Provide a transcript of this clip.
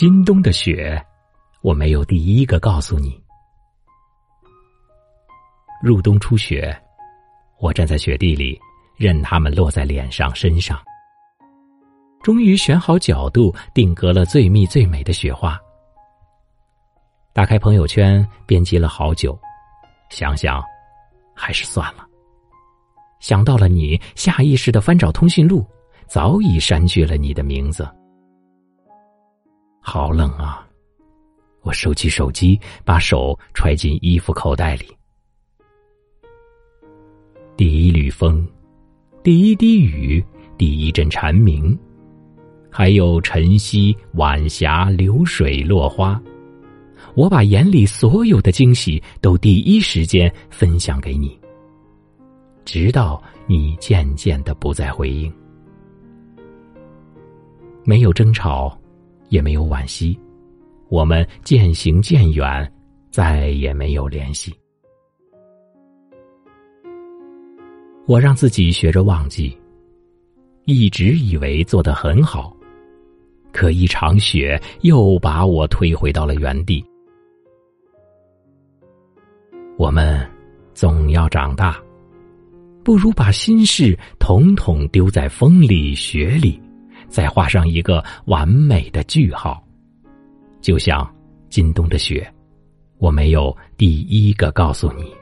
今冬的雪，我没有第一个告诉你。入冬初雪，我站在雪地里，任它们落在脸上、身上。终于选好角度，定格了最密最美的雪花。打开朋友圈，编辑了好久，想想，还是算了。想到了你，下意识的翻找通讯录，早已删去了你的名字。好冷啊！我收起手机，把手揣进衣服口袋里。第一缕风，第一滴雨，第一阵蝉鸣，还有晨曦、晚霞、流水、落花，我把眼里所有的惊喜都第一时间分享给你，直到你渐渐的不再回应。没有争吵。也没有惋惜，我们渐行渐远，再也没有联系。我让自己学着忘记，一直以为做得很好，可一场雪又把我推回到了原地。我们总要长大，不如把心事统统丢在风里雪里。再画上一个完美的句号，就像今冬的雪，我没有第一个告诉你。